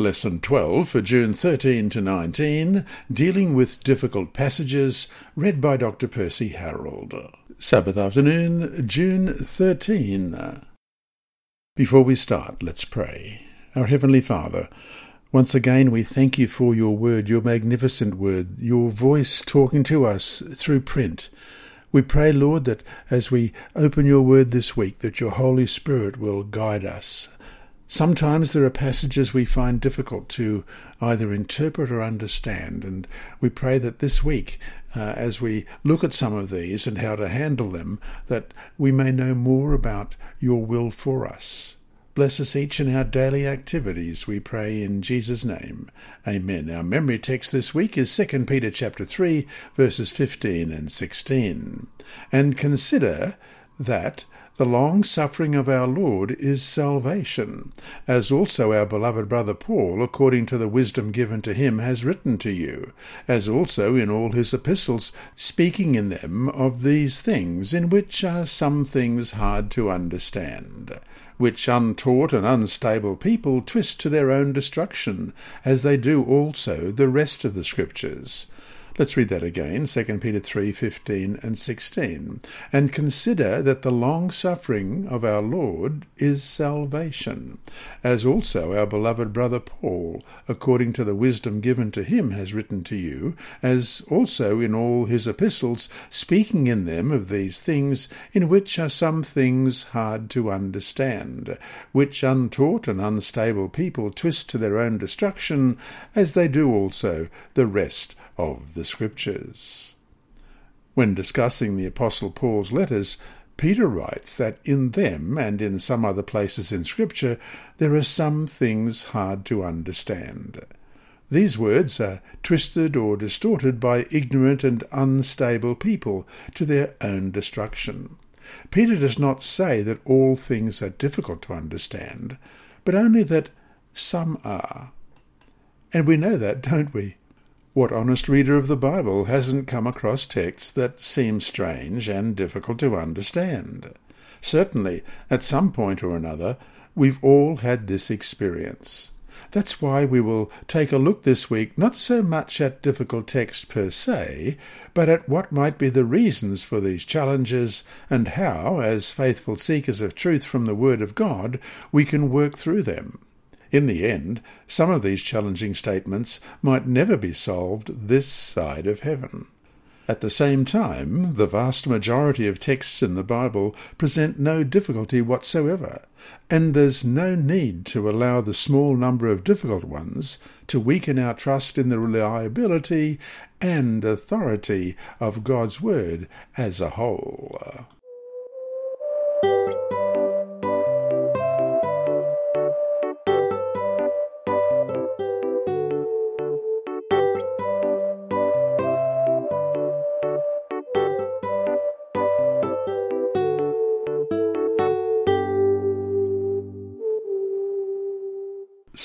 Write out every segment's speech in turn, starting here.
Lesson 12 for June 13 to 19, dealing with difficult passages, read by Dr. Percy Harold. Sabbath afternoon, June 13. Before we start, let's pray. Our Heavenly Father, once again we thank you for your word, your magnificent word, your voice talking to us through print. We pray, Lord, that as we open your word this week, that your Holy Spirit will guide us Sometimes there are passages we find difficult to either interpret or understand, and we pray that this week, uh, as we look at some of these and how to handle them, that we may know more about your will for us. Bless us each in our daily activities, we pray in Jesus' name. Amen. Our memory text this week is 2 Peter chapter 3, verses 15 and 16. And consider that the long suffering of our Lord is salvation, as also our beloved brother Paul, according to the wisdom given to him, has written to you, as also in all his epistles, speaking in them of these things, in which are some things hard to understand, which untaught and unstable people twist to their own destruction, as they do also the rest of the Scriptures Let's read that again, 2 Peter 3 15 and 16. And consider that the long suffering of our Lord is salvation, as also our beloved brother Paul, according to the wisdom given to him, has written to you, as also in all his epistles, speaking in them of these things, in which are some things hard to understand, which untaught and unstable people twist to their own destruction, as they do also the rest of the Scriptures. When discussing the Apostle Paul's letters, Peter writes that in them and in some other places in Scripture there are some things hard to understand. These words are twisted or distorted by ignorant and unstable people to their own destruction. Peter does not say that all things are difficult to understand, but only that some are. And we know that, don't we? What honest reader of the Bible hasn't come across texts that seem strange and difficult to understand? Certainly, at some point or another, we've all had this experience. That's why we will take a look this week not so much at difficult texts per se, but at what might be the reasons for these challenges and how, as faithful seekers of truth from the Word of God, we can work through them. In the end, some of these challenging statements might never be solved this side of heaven. At the same time, the vast majority of texts in the Bible present no difficulty whatsoever, and there's no need to allow the small number of difficult ones to weaken our trust in the reliability and authority of God's Word as a whole.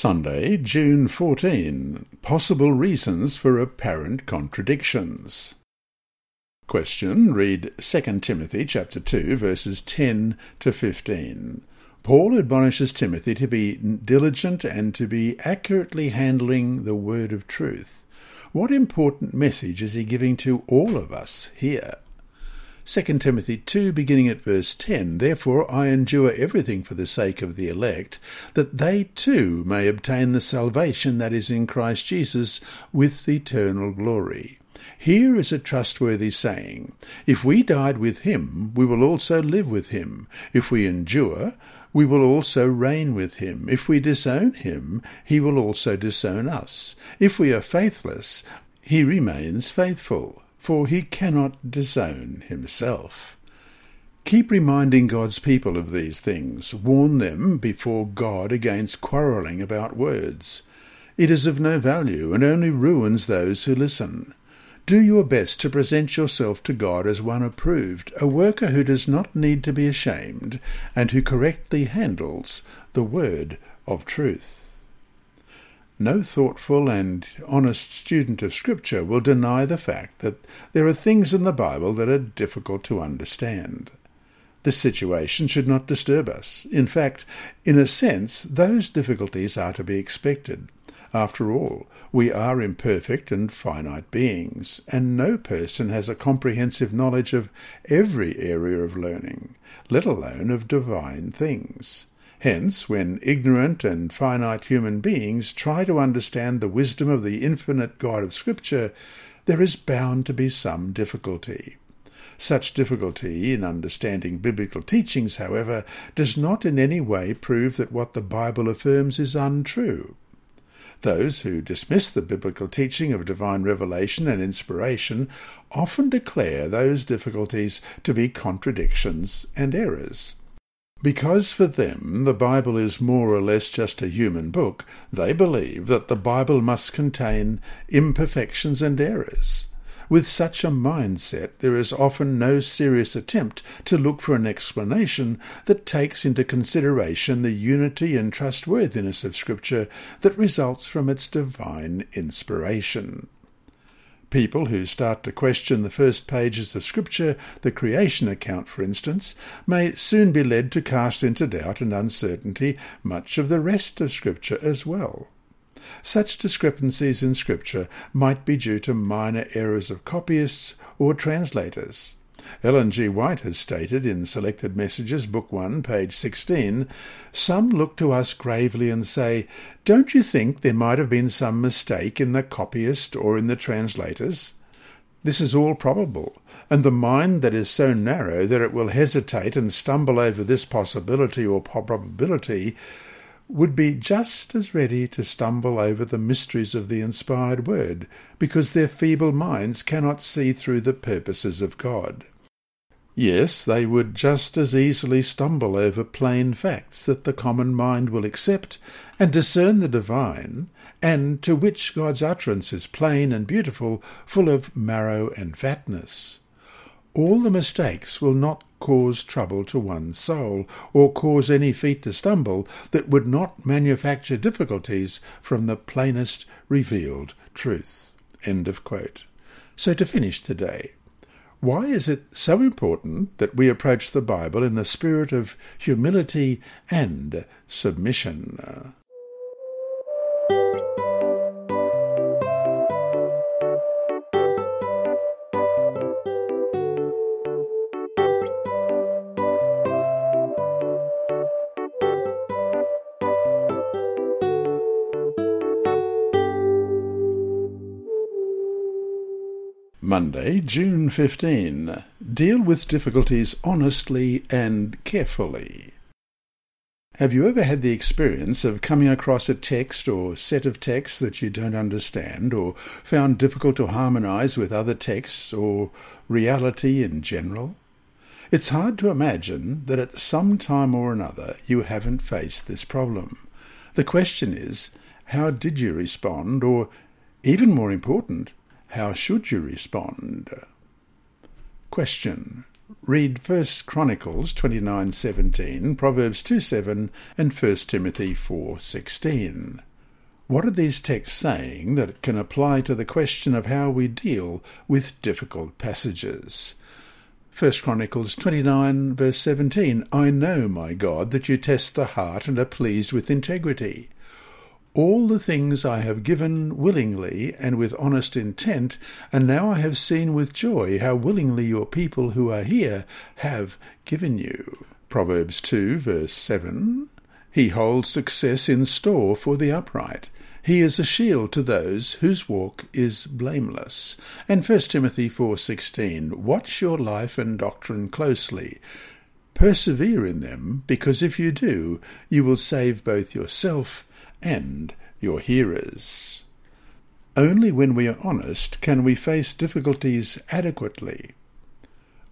Sunday, June 14. Possible reasons for apparent contradictions. Question. Read 2 Timothy chapter 2 verses 10 to 15. Paul admonishes Timothy to be diligent and to be accurately handling the word of truth. What important message is he giving to all of us here? 2 Timothy 2, beginning at verse 10 Therefore I endure everything for the sake of the elect, that they too may obtain the salvation that is in Christ Jesus with eternal glory. Here is a trustworthy saying If we died with him, we will also live with him. If we endure, we will also reign with him. If we disown him, he will also disown us. If we are faithless, he remains faithful for he cannot disown himself. Keep reminding God's people of these things. Warn them before God against quarrelling about words. It is of no value and only ruins those who listen. Do your best to present yourself to God as one approved, a worker who does not need to be ashamed, and who correctly handles the word of truth. No thoughtful and honest student of Scripture will deny the fact that there are things in the Bible that are difficult to understand. This situation should not disturb us. In fact, in a sense, those difficulties are to be expected. After all, we are imperfect and finite beings, and no person has a comprehensive knowledge of every area of learning, let alone of divine things. Hence, when ignorant and finite human beings try to understand the wisdom of the infinite God of Scripture, there is bound to be some difficulty. Such difficulty in understanding biblical teachings, however, does not in any way prove that what the Bible affirms is untrue. Those who dismiss the biblical teaching of divine revelation and inspiration often declare those difficulties to be contradictions and errors. Because for them the Bible is more or less just a human book, they believe that the Bible must contain imperfections and errors. With such a mindset, there is often no serious attempt to look for an explanation that takes into consideration the unity and trustworthiness of Scripture that results from its divine inspiration. People who start to question the first pages of Scripture, the creation account, for instance, may soon be led to cast into doubt and uncertainty much of the rest of Scripture as well. Such discrepancies in Scripture might be due to minor errors of copyists or translators. Ellen G. White has stated in Selected Messages, Book 1, page 16, Some look to us gravely and say, Don't you think there might have been some mistake in the copyist or in the translators? This is all probable, and the mind that is so narrow that it will hesitate and stumble over this possibility or probability would be just as ready to stumble over the mysteries of the inspired word, because their feeble minds cannot see through the purposes of God. Yes, they would just as easily stumble over plain facts that the common mind will accept and discern the divine, and to which God's utterance is plain and beautiful, full of marrow and fatness. All the mistakes will not cause trouble to one's soul, or cause any feet to stumble that would not manufacture difficulties from the plainest revealed truth. End of quote. So to finish today, why is it so important that we approach the Bible in a spirit of humility and submission? Monday, June 15. Deal with difficulties honestly and carefully. Have you ever had the experience of coming across a text or set of texts that you don't understand or found difficult to harmonize with other texts or reality in general? It's hard to imagine that at some time or another you haven't faced this problem. The question is, how did you respond, or, even more important, how should you respond? Question. Read 1 Chronicles 29:17, Proverbs 2:7 and 1 Timothy 4:16. What are these texts saying that can apply to the question of how we deal with difficult passages? 1 Chronicles 29 verse 17 I know, my God, that you test the heart and are pleased with integrity. All the things I have given willingly and with honest intent, and now I have seen with joy how willingly your people who are here have given you. Proverbs 2, verse 7. He holds success in store for the upright. He is a shield to those whose walk is blameless. And 1 Timothy 4:16 Watch your life and doctrine closely. Persevere in them, because if you do, you will save both yourself and your hearers. Only when we are honest can we face difficulties adequately.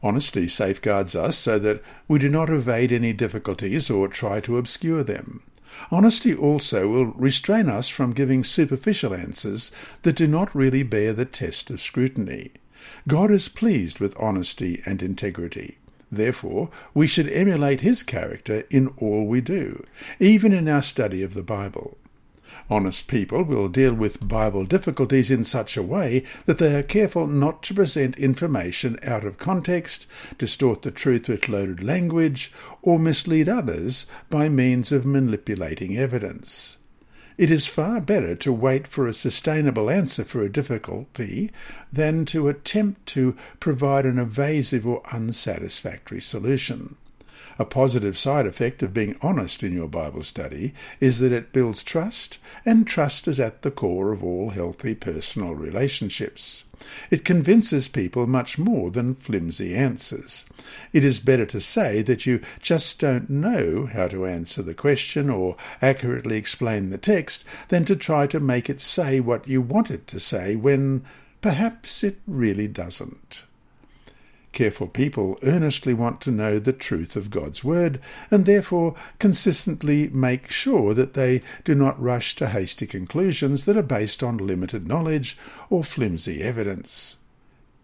Honesty safeguards us so that we do not evade any difficulties or try to obscure them. Honesty also will restrain us from giving superficial answers that do not really bear the test of scrutiny. God is pleased with honesty and integrity. Therefore, we should emulate his character in all we do, even in our study of the Bible. Honest people will deal with Bible difficulties in such a way that they are careful not to present information out of context, distort the truth with loaded language, or mislead others by means of manipulating evidence. It is far better to wait for a sustainable answer for a difficulty than to attempt to provide an evasive or unsatisfactory solution. A positive side effect of being honest in your Bible study is that it builds trust, and trust is at the core of all healthy personal relationships. It convinces people much more than flimsy answers. It is better to say that you just don't know how to answer the question or accurately explain the text than to try to make it say what you want it to say when perhaps it really doesn't. Careful people earnestly want to know the truth of God's Word, and therefore consistently make sure that they do not rush to hasty conclusions that are based on limited knowledge or flimsy evidence.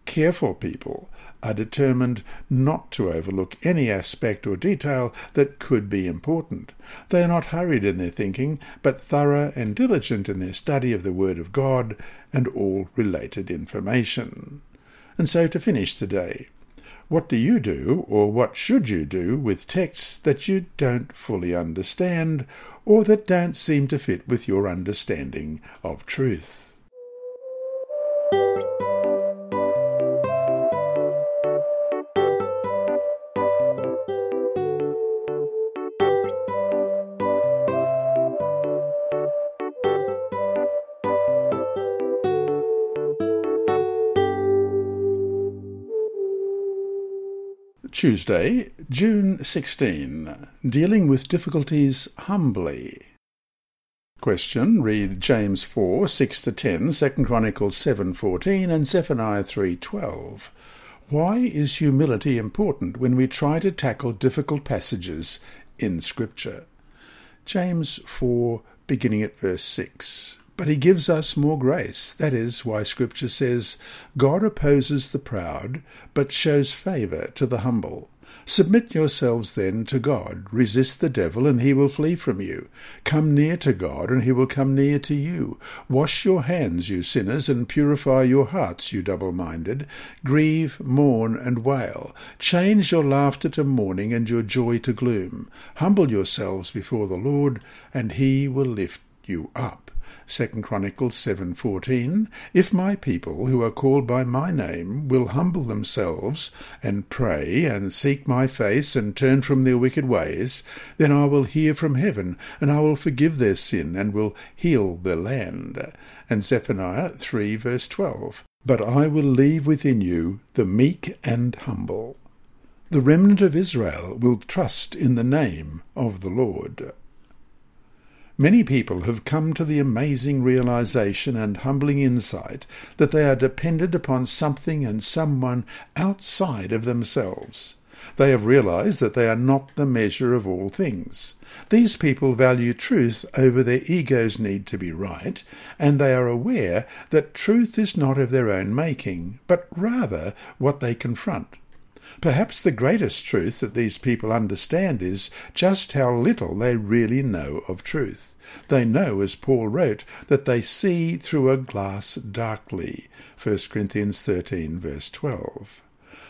Careful people are determined not to overlook any aspect or detail that could be important. They are not hurried in their thinking, but thorough and diligent in their study of the Word of God and all related information. And so to finish today, what do you do, or what should you do, with texts that you don't fully understand, or that don't seem to fit with your understanding of truth? Tuesday, June 16. Dealing with difficulties humbly. Question. Read James 4, 6 to 10, 2 Chronicles 7, 14 and Zephaniah 3, 12. Why is humility important when we try to tackle difficult passages in Scripture? James 4, beginning at verse 6. But he gives us more grace. That is why Scripture says, God opposes the proud, but shows favour to the humble. Submit yourselves then to God. Resist the devil, and he will flee from you. Come near to God, and he will come near to you. Wash your hands, you sinners, and purify your hearts, you double minded. Grieve, mourn, and wail. Change your laughter to mourning, and your joy to gloom. Humble yourselves before the Lord, and he will lift you up. 2 Chronicles 7:14 If my people who are called by my name will humble themselves and pray and seek my face and turn from their wicked ways then I will hear from heaven and I will forgive their sin and will heal their land and Zephaniah 3 verse 12 But I will leave within you the meek and humble the remnant of Israel will trust in the name of the Lord. Many people have come to the amazing realization and humbling insight that they are dependent upon something and someone outside of themselves. They have realized that they are not the measure of all things. These people value truth over their ego's need to be right, and they are aware that truth is not of their own making, but rather what they confront. Perhaps the greatest truth that these people understand is just how little they really know of truth. They know, as Paul wrote, that they see through a glass darkly. 1 Corinthians 13, verse 12.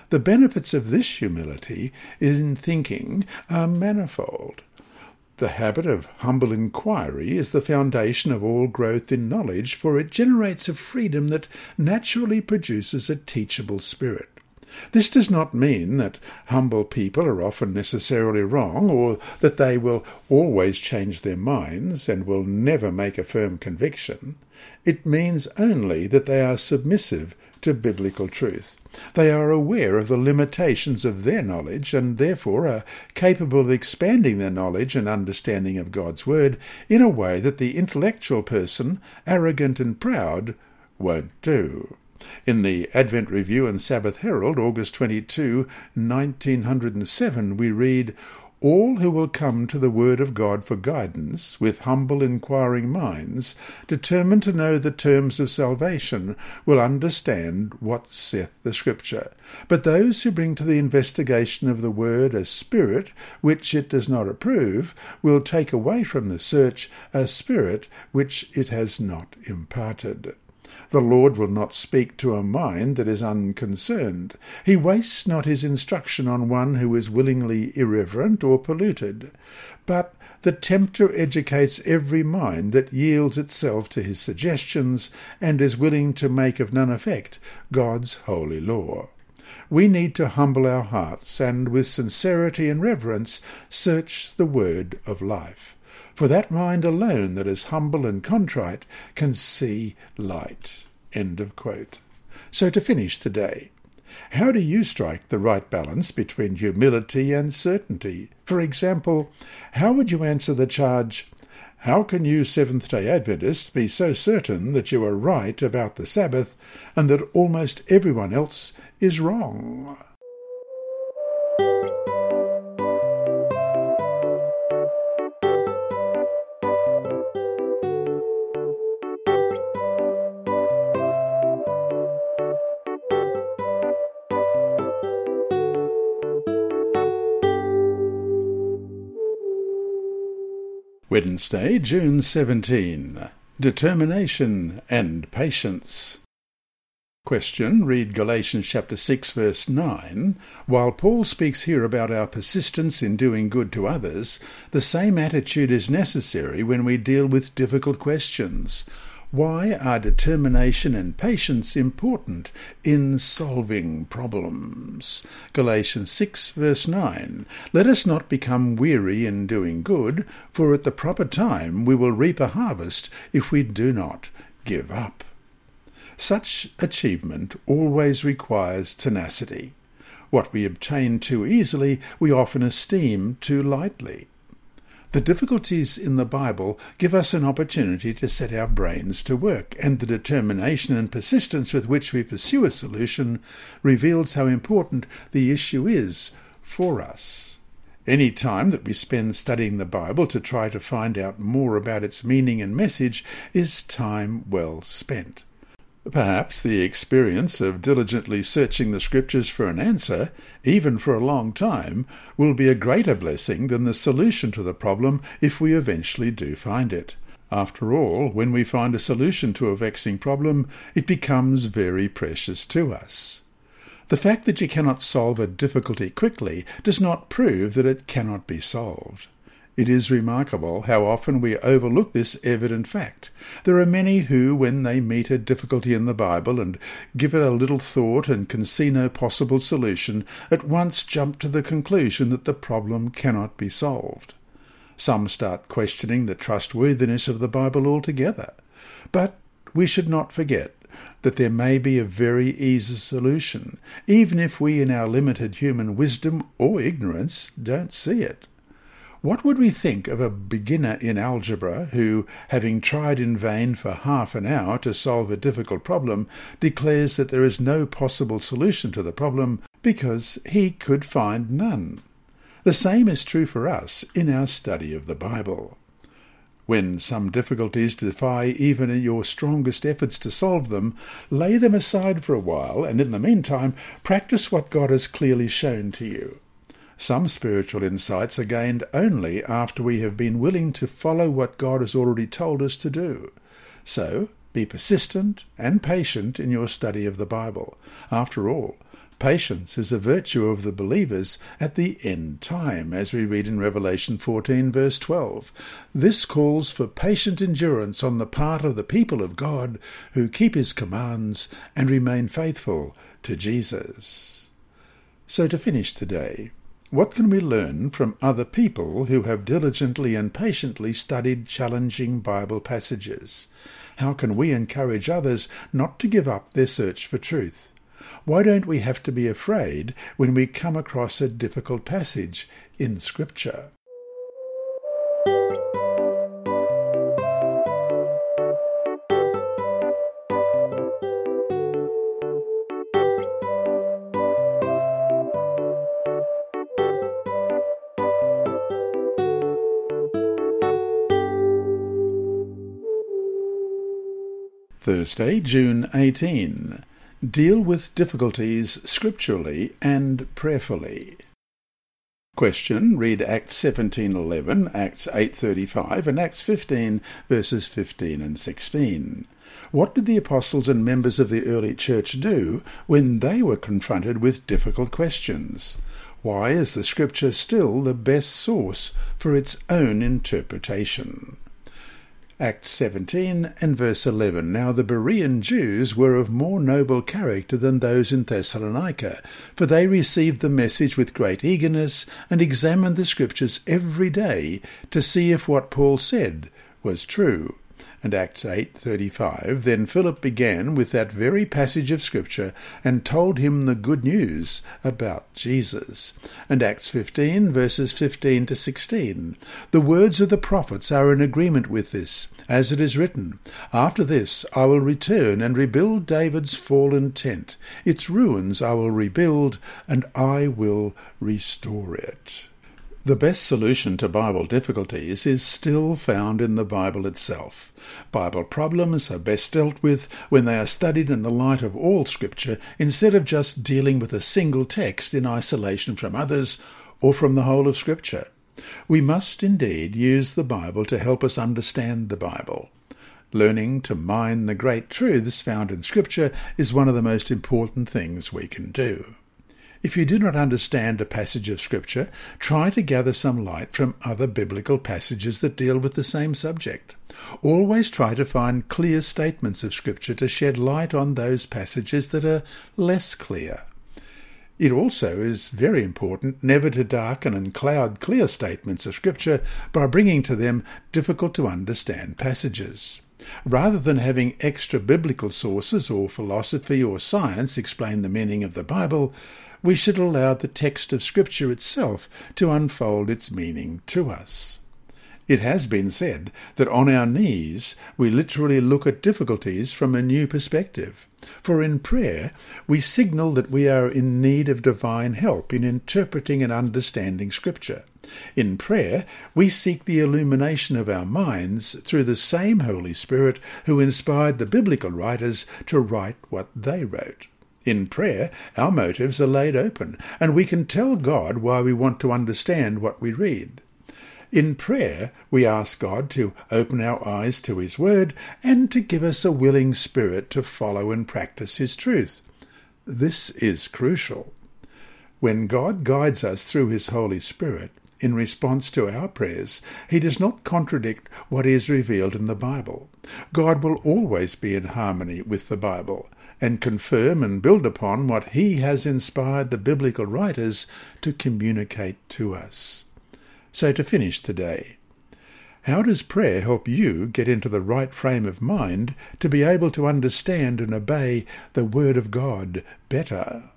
The benefits of this humility in thinking are manifold. The habit of humble inquiry is the foundation of all growth in knowledge, for it generates a freedom that naturally produces a teachable spirit. This does not mean that humble people are often necessarily wrong, or that they will always change their minds and will never make a firm conviction. It means only that they are submissive to biblical truth. They are aware of the limitations of their knowledge and therefore are capable of expanding their knowledge and understanding of God's Word in a way that the intellectual person, arrogant and proud, won't do. In the Advent Review and Sabbath Herald, August 22, 1907, we read, all who will come to the Word of God for guidance, with humble inquiring minds, determined to know the terms of salvation, will understand what saith the Scripture. But those who bring to the investigation of the Word a spirit which it does not approve, will take away from the search a spirit which it has not imparted. The Lord will not speak to a mind that is unconcerned. He wastes not his instruction on one who is willingly irreverent or polluted. But the tempter educates every mind that yields itself to his suggestions and is willing to make of none effect God's holy law. We need to humble our hearts and, with sincerity and reverence, search the word of life. For that mind alone that is humble and contrite can see light. End of quote. So to finish today, how do you strike the right balance between humility and certainty? For example, how would you answer the charge, How can you Seventh day Adventists be so certain that you are right about the Sabbath and that almost everyone else is wrong? Wednesday, June 17. Determination and patience. Question. Read Galatians chapter 6 verse 9. While Paul speaks here about our persistence in doing good to others, the same attitude is necessary when we deal with difficult questions. Why are determination and patience important in solving problems? Galatians 6 verse 9. Let us not become weary in doing good, for at the proper time we will reap a harvest if we do not give up. Such achievement always requires tenacity. What we obtain too easily we often esteem too lightly. The difficulties in the Bible give us an opportunity to set our brains to work, and the determination and persistence with which we pursue a solution reveals how important the issue is for us. Any time that we spend studying the Bible to try to find out more about its meaning and message is time well spent. Perhaps the experience of diligently searching the Scriptures for an answer, even for a long time, will be a greater blessing than the solution to the problem if we eventually do find it. After all, when we find a solution to a vexing problem, it becomes very precious to us. The fact that you cannot solve a difficulty quickly does not prove that it cannot be solved. It is remarkable how often we overlook this evident fact. There are many who, when they meet a difficulty in the Bible and give it a little thought and can see no possible solution, at once jump to the conclusion that the problem cannot be solved. Some start questioning the trustworthiness of the Bible altogether. But we should not forget that there may be a very easy solution, even if we in our limited human wisdom or ignorance don't see it. What would we think of a beginner in algebra who, having tried in vain for half an hour to solve a difficult problem, declares that there is no possible solution to the problem because he could find none? The same is true for us in our study of the Bible. When some difficulties defy even your strongest efforts to solve them, lay them aside for a while, and in the meantime practice what God has clearly shown to you. Some spiritual insights are gained only after we have been willing to follow what God has already told us to do. So, be persistent and patient in your study of the Bible. After all, patience is a virtue of the believers at the end time, as we read in Revelation 14, verse 12. This calls for patient endurance on the part of the people of God who keep his commands and remain faithful to Jesus. So, to finish today, what can we learn from other people who have diligently and patiently studied challenging Bible passages? How can we encourage others not to give up their search for truth? Why don't we have to be afraid when we come across a difficult passage in Scripture? Thursday, June 18. Deal with difficulties scripturally and prayerfully. Question. Read Acts 17.11, Acts 8.35 and Acts 15 verses 15 and 16. What did the apostles and members of the early church do when they were confronted with difficult questions? Why is the Scripture still the best source for its own interpretation? Acts 17 and verse 11. Now the Berean Jews were of more noble character than those in Thessalonica, for they received the message with great eagerness and examined the Scriptures every day to see if what Paul said was true and Acts 8:35 then Philip began with that very passage of scripture and told him the good news about Jesus. And Acts 15 verses 15 to 16 the words of the prophets are in agreement with this as it is written after this I will return and rebuild David's fallen tent. Its ruins I will rebuild and I will restore it the best solution to Bible difficulties is still found in the Bible itself. Bible problems are best dealt with when they are studied in the light of all Scripture instead of just dealing with a single text in isolation from others or from the whole of Scripture. We must indeed use the Bible to help us understand the Bible. Learning to mine the great truths found in Scripture is one of the most important things we can do. If you do not understand a passage of Scripture, try to gather some light from other biblical passages that deal with the same subject. Always try to find clear statements of Scripture to shed light on those passages that are less clear. It also is very important never to darken and cloud clear statements of Scripture by bringing to them difficult to understand passages. Rather than having extra biblical sources or philosophy or science explain the meaning of the Bible, we should allow the text of Scripture itself to unfold its meaning to us. It has been said that on our knees we literally look at difficulties from a new perspective. For in prayer we signal that we are in need of divine help in interpreting and understanding Scripture. In prayer we seek the illumination of our minds through the same Holy Spirit who inspired the biblical writers to write what they wrote. In prayer, our motives are laid open, and we can tell God why we want to understand what we read. In prayer, we ask God to open our eyes to His Word and to give us a willing spirit to follow and practice His truth. This is crucial. When God guides us through His Holy Spirit, in response to our prayers, He does not contradict what is revealed in the Bible. God will always be in harmony with the Bible, and confirm and build upon what he has inspired the biblical writers to communicate to us. So to finish today, how does prayer help you get into the right frame of mind to be able to understand and obey the Word of God better?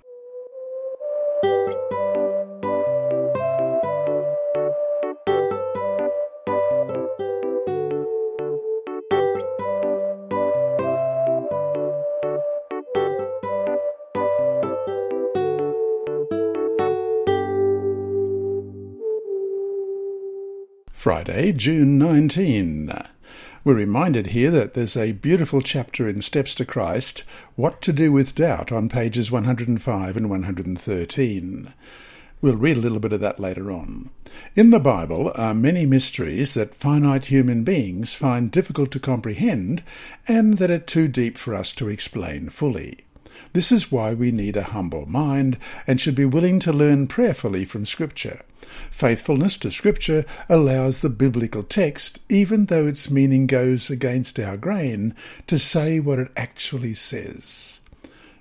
Friday, June 19. We're reminded here that there's a beautiful chapter in Steps to Christ, What to Do with Doubt, on pages 105 and 113. We'll read a little bit of that later on. In the Bible are many mysteries that finite human beings find difficult to comprehend and that are too deep for us to explain fully. This is why we need a humble mind and should be willing to learn prayerfully from Scripture. Faithfulness to Scripture allows the biblical text, even though its meaning goes against our grain, to say what it actually says.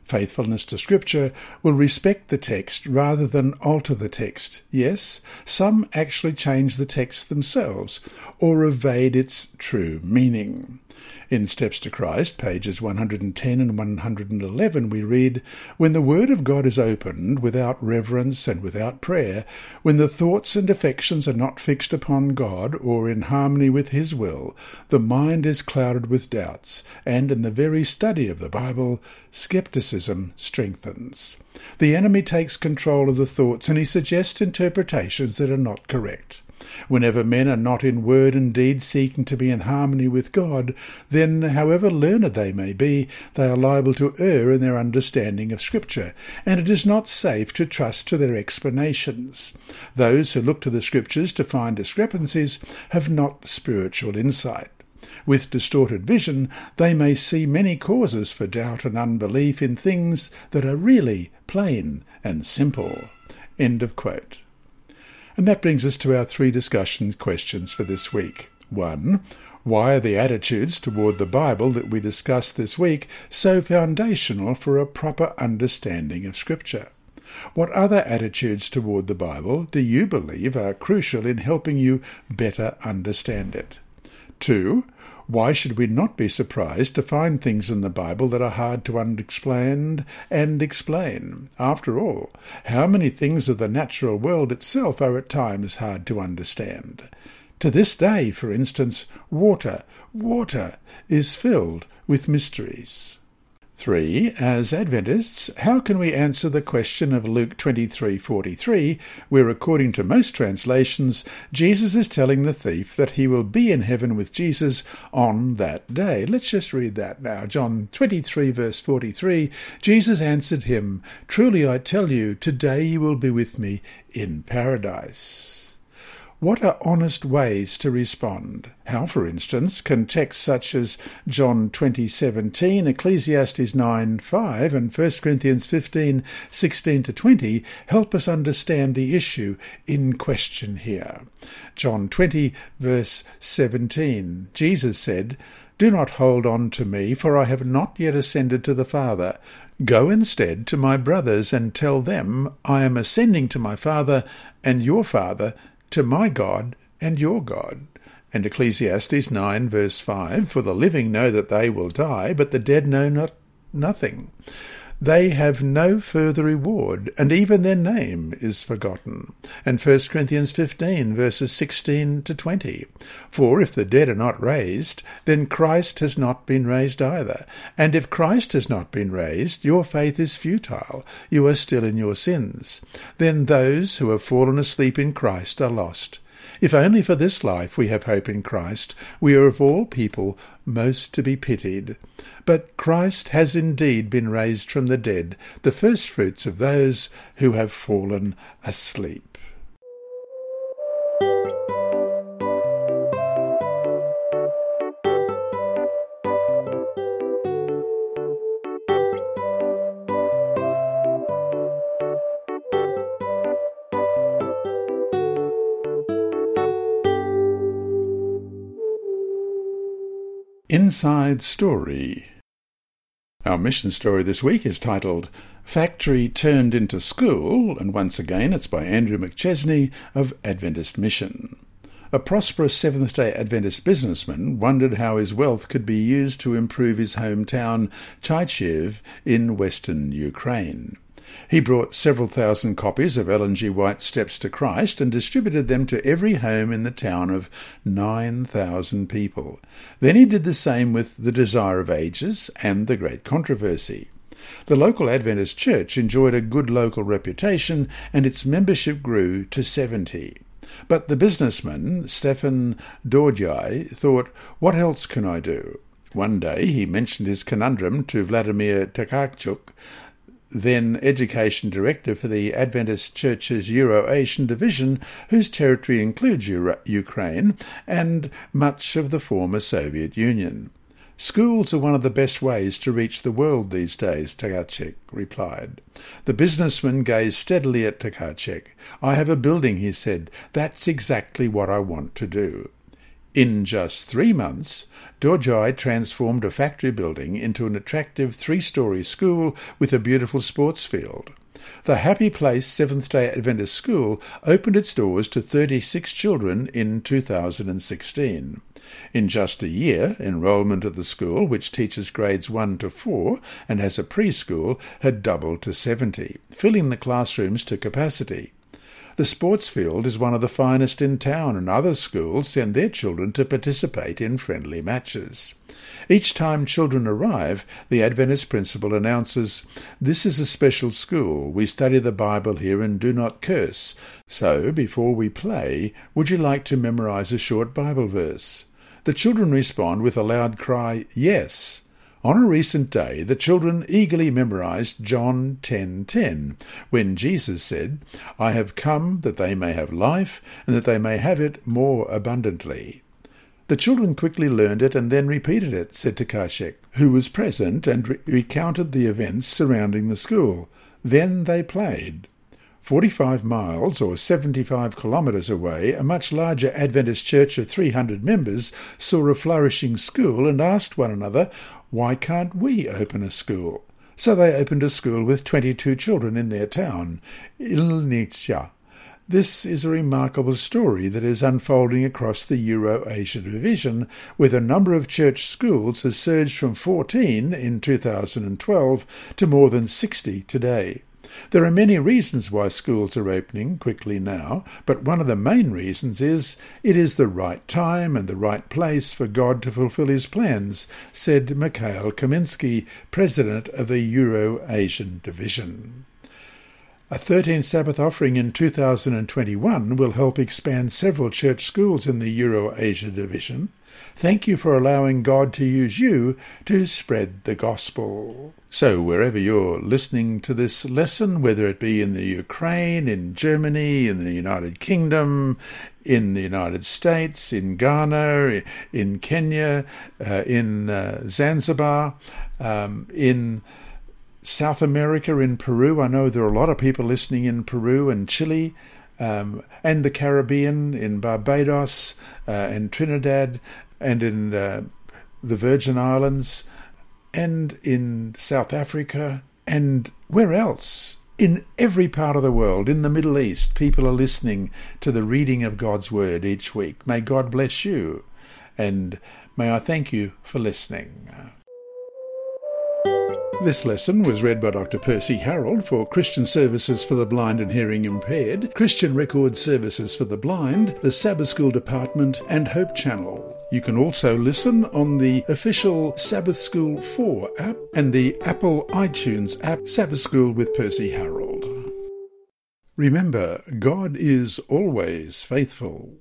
Faithfulness to Scripture will respect the text rather than alter the text. Yes, some actually change the text themselves or evade its true meaning. In Steps to Christ, pages 110 and 111, we read, When the Word of God is opened without reverence and without prayer, when the thoughts and affections are not fixed upon God or in harmony with His will, the mind is clouded with doubts, and in the very study of the Bible, skepticism strengthens. The enemy takes control of the thoughts and he suggests interpretations that are not correct. Whenever men are not in word and deed seeking to be in harmony with God, then, however learned they may be, they are liable to err in their understanding of Scripture, and it is not safe to trust to their explanations. Those who look to the Scriptures to find discrepancies have not spiritual insight. With distorted vision, they may see many causes for doubt and unbelief in things that are really plain and simple. End of quote. And that brings us to our three discussion questions for this week. One, why are the attitudes toward the Bible that we discussed this week so foundational for a proper understanding of Scripture? What other attitudes toward the Bible do you believe are crucial in helping you better understand it? Two, why should we not be surprised to find things in the Bible that are hard to understand and explain? After all, how many things of the natural world itself are at times hard to understand? To this day, for instance, water, water is filled with mysteries. 3. As Adventists, how can we answer the question of Luke 23:43, where according to most translations, Jesus is telling the thief that he will be in heaven with Jesus on that day? Let's just read that now. John 23 verse 43, Jesus answered him, Truly I tell you, today you will be with me in paradise. What are honest ways to respond? How, for instance, can texts such as John 20:17, Ecclesiastes 9:5, and 1 Corinthians 15:16 to 20 help us understand the issue in question here? John 20 verse 17. Jesus said, do not hold on to me, for I have not yet ascended to the Father. Go instead to my brothers and tell them, I am ascending to my Father and your Father, to my God and your God. And Ecclesiastes 9 verse 5, For the living know that they will die, but the dead know not nothing. They have no further reward, and even their name is forgotten. And 1 Corinthians 15 verses 16 to 20. For if the dead are not raised, then Christ has not been raised either. And if Christ has not been raised, your faith is futile. You are still in your sins. Then those who have fallen asleep in Christ are lost. If only for this life we have hope in Christ, we are of all people most to be pitied. But Christ has indeed been raised from the dead, the firstfruits of those who have fallen asleep. Inside Story. Our mission story this week is titled Factory Turned into School, and once again it's by Andrew McChesney of Adventist Mission. A prosperous Seventh day Adventist businessman wondered how his wealth could be used to improve his hometown, Chaichev, in western Ukraine. He brought several thousand copies of Ellen G. White's Steps to Christ and distributed them to every home in the town of 9,000 people. Then he did the same with The Desire of Ages and The Great Controversy. The local Adventist church enjoyed a good local reputation and its membership grew to 70. But the businessman, Stefan Dorjai, thought, what else can I do? One day he mentioned his conundrum to Vladimir Takarchuk, then Education Director for the Adventist Church's Euro-Asian Division, whose territory includes Euro- Ukraine and much of the former Soviet Union. Schools are one of the best ways to reach the world these days, Takarchuk replied. The businessman gazed steadily at Takarchuk. I have a building, he said. That's exactly what I want to do. In just three months, Dorjai transformed a factory building into an attractive three-story school with a beautiful sports field. The Happy Place Seventh-day Adventist School opened its doors to 36 children in 2016. In just a year, enrolment at the school, which teaches grades 1 to 4 and has a preschool, had doubled to 70, filling the classrooms to capacity. The sports field is one of the finest in town, and other schools send their children to participate in friendly matches. Each time children arrive, the Adventist principal announces, This is a special school. We study the Bible here and do not curse. So, before we play, would you like to memorize a short Bible verse? The children respond with a loud cry, Yes. On a recent day, the children eagerly memorized John 10:10, when Jesus said, "I have come that they may have life, and that they may have it more abundantly." The children quickly learned it and then repeated it, said Takarchuk, who was present and re- recounted the events surrounding the school. Then they played. 45 miles or 75 kilometres away, a much larger Adventist church of 300 members saw a flourishing school and asked one another, why can't we open a school? So they opened a school with 22 children in their town, Ilnicha. This is a remarkable story that is unfolding across the Euro-Asia division, where the number of church schools has surged from 14 in 2012 to more than 60 today. There are many reasons why schools are opening quickly now, but one of the main reasons is it is the right time and the right place for God to fulfill his plans, said Mikhail Kaminsky, president of the Euro-Asian Division. A 13th Sabbath offering in 2021 will help expand several church schools in the Euro-Asia division. Thank you for allowing God to use you to spread the gospel. So, wherever you're listening to this lesson, whether it be in the Ukraine, in Germany, in the United Kingdom, in the United States, in Ghana, in Kenya, uh, in uh, Zanzibar, um, in South America, in Peru. I know there are a lot of people listening in Peru and Chile. Um, and the Caribbean, in Barbados, uh, and Trinidad, and in uh, the Virgin Islands, and in South Africa, and where else? In every part of the world, in the Middle East, people are listening to the reading of God's Word each week. May God bless you, and may I thank you for listening. This lesson was read by Dr. Percy Harold for Christian Services for the Blind and Hearing Impaired, Christian Record Services for the Blind, the Sabbath School Department, and Hope Channel. You can also listen on the official Sabbath School 4 app and the Apple iTunes app Sabbath School with Percy Harold. Remember, God is always faithful.